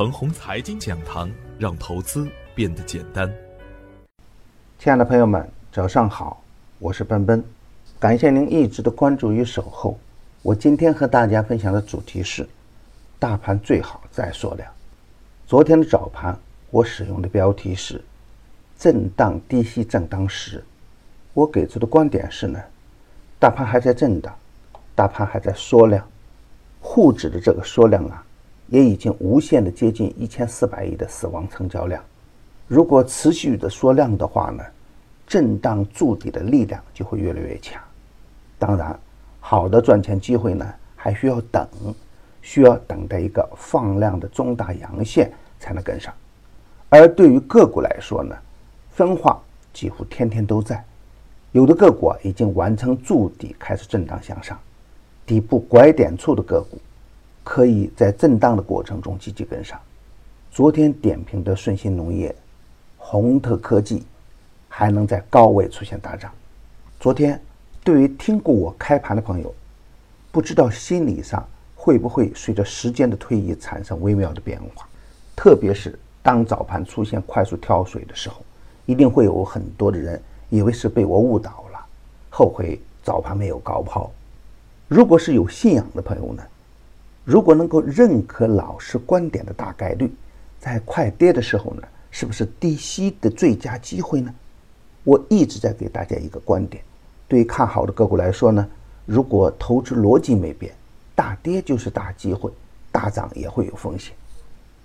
程红财经讲堂，让投资变得简单。亲爱的朋友们，早上好，我是奔奔，感谢您一直的关注与守候。我今天和大家分享的主题是：大盘最好再缩量。昨天的早盘，我使用的标题是“震荡低吸正当时”。我给出的观点是呢，大盘还在震荡，大盘还在缩量，沪指的这个缩量啊，也已经无限的接近一千四百亿的死亡成交量。如果持续的缩量的话呢，震荡筑底的力量就会越来越强。当然，好的赚钱机会呢，还需要等，需要等待一个放量的中大阳线才能跟上。而对于个股来说呢，分化几乎天天都在。有的个股已经完成筑底，开始震荡向上，底部拐点处的个股，可以在震荡的过程中积极跟上。昨天点评的顺鑫农业、宏特科技，还能在高位出现大涨。昨天，对于听过我开盘的朋友，不知道心理上会不会随着时间的推移产生微妙的变化？特别是当早盘出现快速跳水的时候，一定会有很多的人。以为是被我误导了，后悔早盘没有高抛。如果是有信仰的朋友呢？如果能够认可老师观点的大概率，在快跌的时候呢，是不是低吸的最佳机会呢？我一直在给大家一个观点：对看好的个股来说呢，如果投资逻辑没变，大跌就是大机会，大涨也会有风险。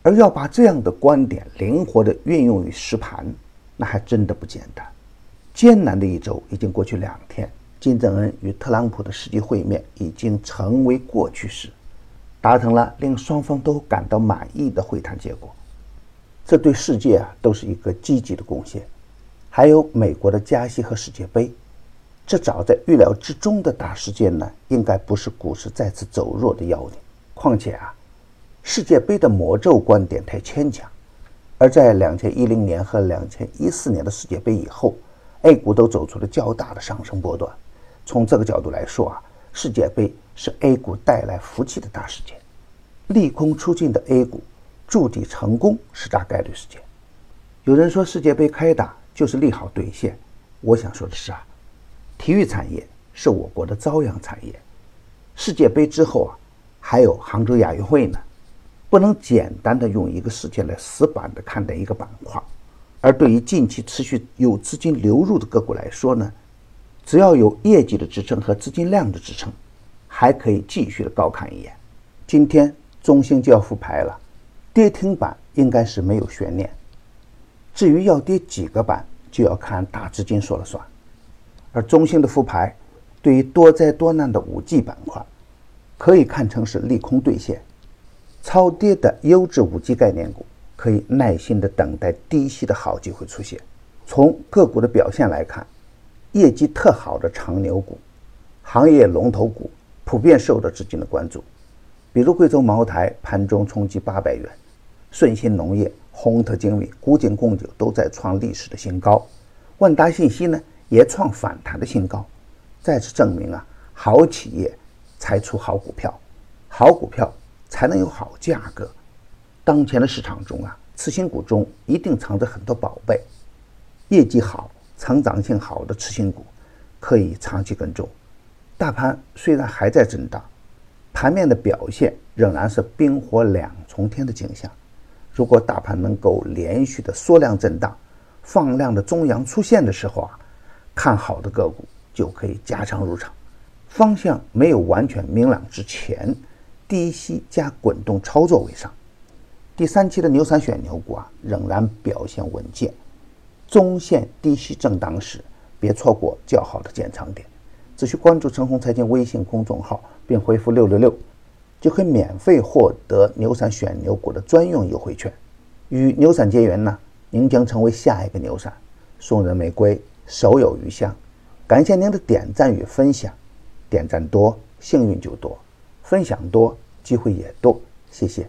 而要把这样的观点灵活的运用于实盘，那还真的不简单。艰难的一周已经过去两天，金正恩与特朗普的实际会面已经成为过去式，达成了令双方都感到满意的会谈结果，这对世界啊都是一个积极的贡献。还有美国的加息和世界杯，这早在预料之中的大事件呢，应该不是股市再次走弱的要点。况且啊，世界杯的魔咒观点太牵强，而在两千一零年和两千一四年的世界杯以后。A 股都走出了较大的上升波段，从这个角度来说啊，世界杯是 A 股带来福气的大事件。利空出尽的 A 股筑底成功是大概率事件。有人说世界杯开打就是利好兑现，我想说的是啊，体育产业是我国的朝阳产业。世界杯之后啊，还有杭州亚运会呢，不能简单的用一个事件来死板的看待一个板块。而对于近期持续有资金流入的个股来说呢，只要有业绩的支撑和资金量的支撑，还可以继续的高看一眼。今天中兴就要复牌了，跌停板应该是没有悬念。至于要跌几个板，就要看大资金说了算。而中兴的复牌，对于多灾多难的五 G 板块，可以看成是利空兑现。超跌的优质五 G 概念股。可以耐心的等待低息的好机会出现。从个股的表现来看，业绩特好的长牛股、行业龙头股普遍受到资金的关注。比如贵州茅台盘中冲击八百元，顺鑫农业、宏特精密、古井贡酒都在创历史的新高，万达信息呢也创反弹的新高。再次证明啊，好企业才出好股票，好股票才能有好价格。当前的市场中啊，次新股中一定藏着很多宝贝，业绩好、成长性好的次新股可以长期跟踪。大盘虽然还在震荡，盘面的表现仍然是冰火两重天的景象。如果大盘能够连续的缩量震荡，放量的中阳出现的时候啊，看好的个股就可以加仓入场。方向没有完全明朗之前，低吸加滚动操作为上。第三期的牛散选牛股啊，仍然表现稳健。中线低吸震荡时，别错过较好的建仓点。只需关注陈红财经微信公众号，并回复六六六，就可以免费获得牛散选牛股的专用优惠券。与牛散结缘呢，您将成为下一个牛散。送人玫瑰，手有余香。感谢您的点赞与分享，点赞多，幸运就多；分享多，机会也多。谢谢。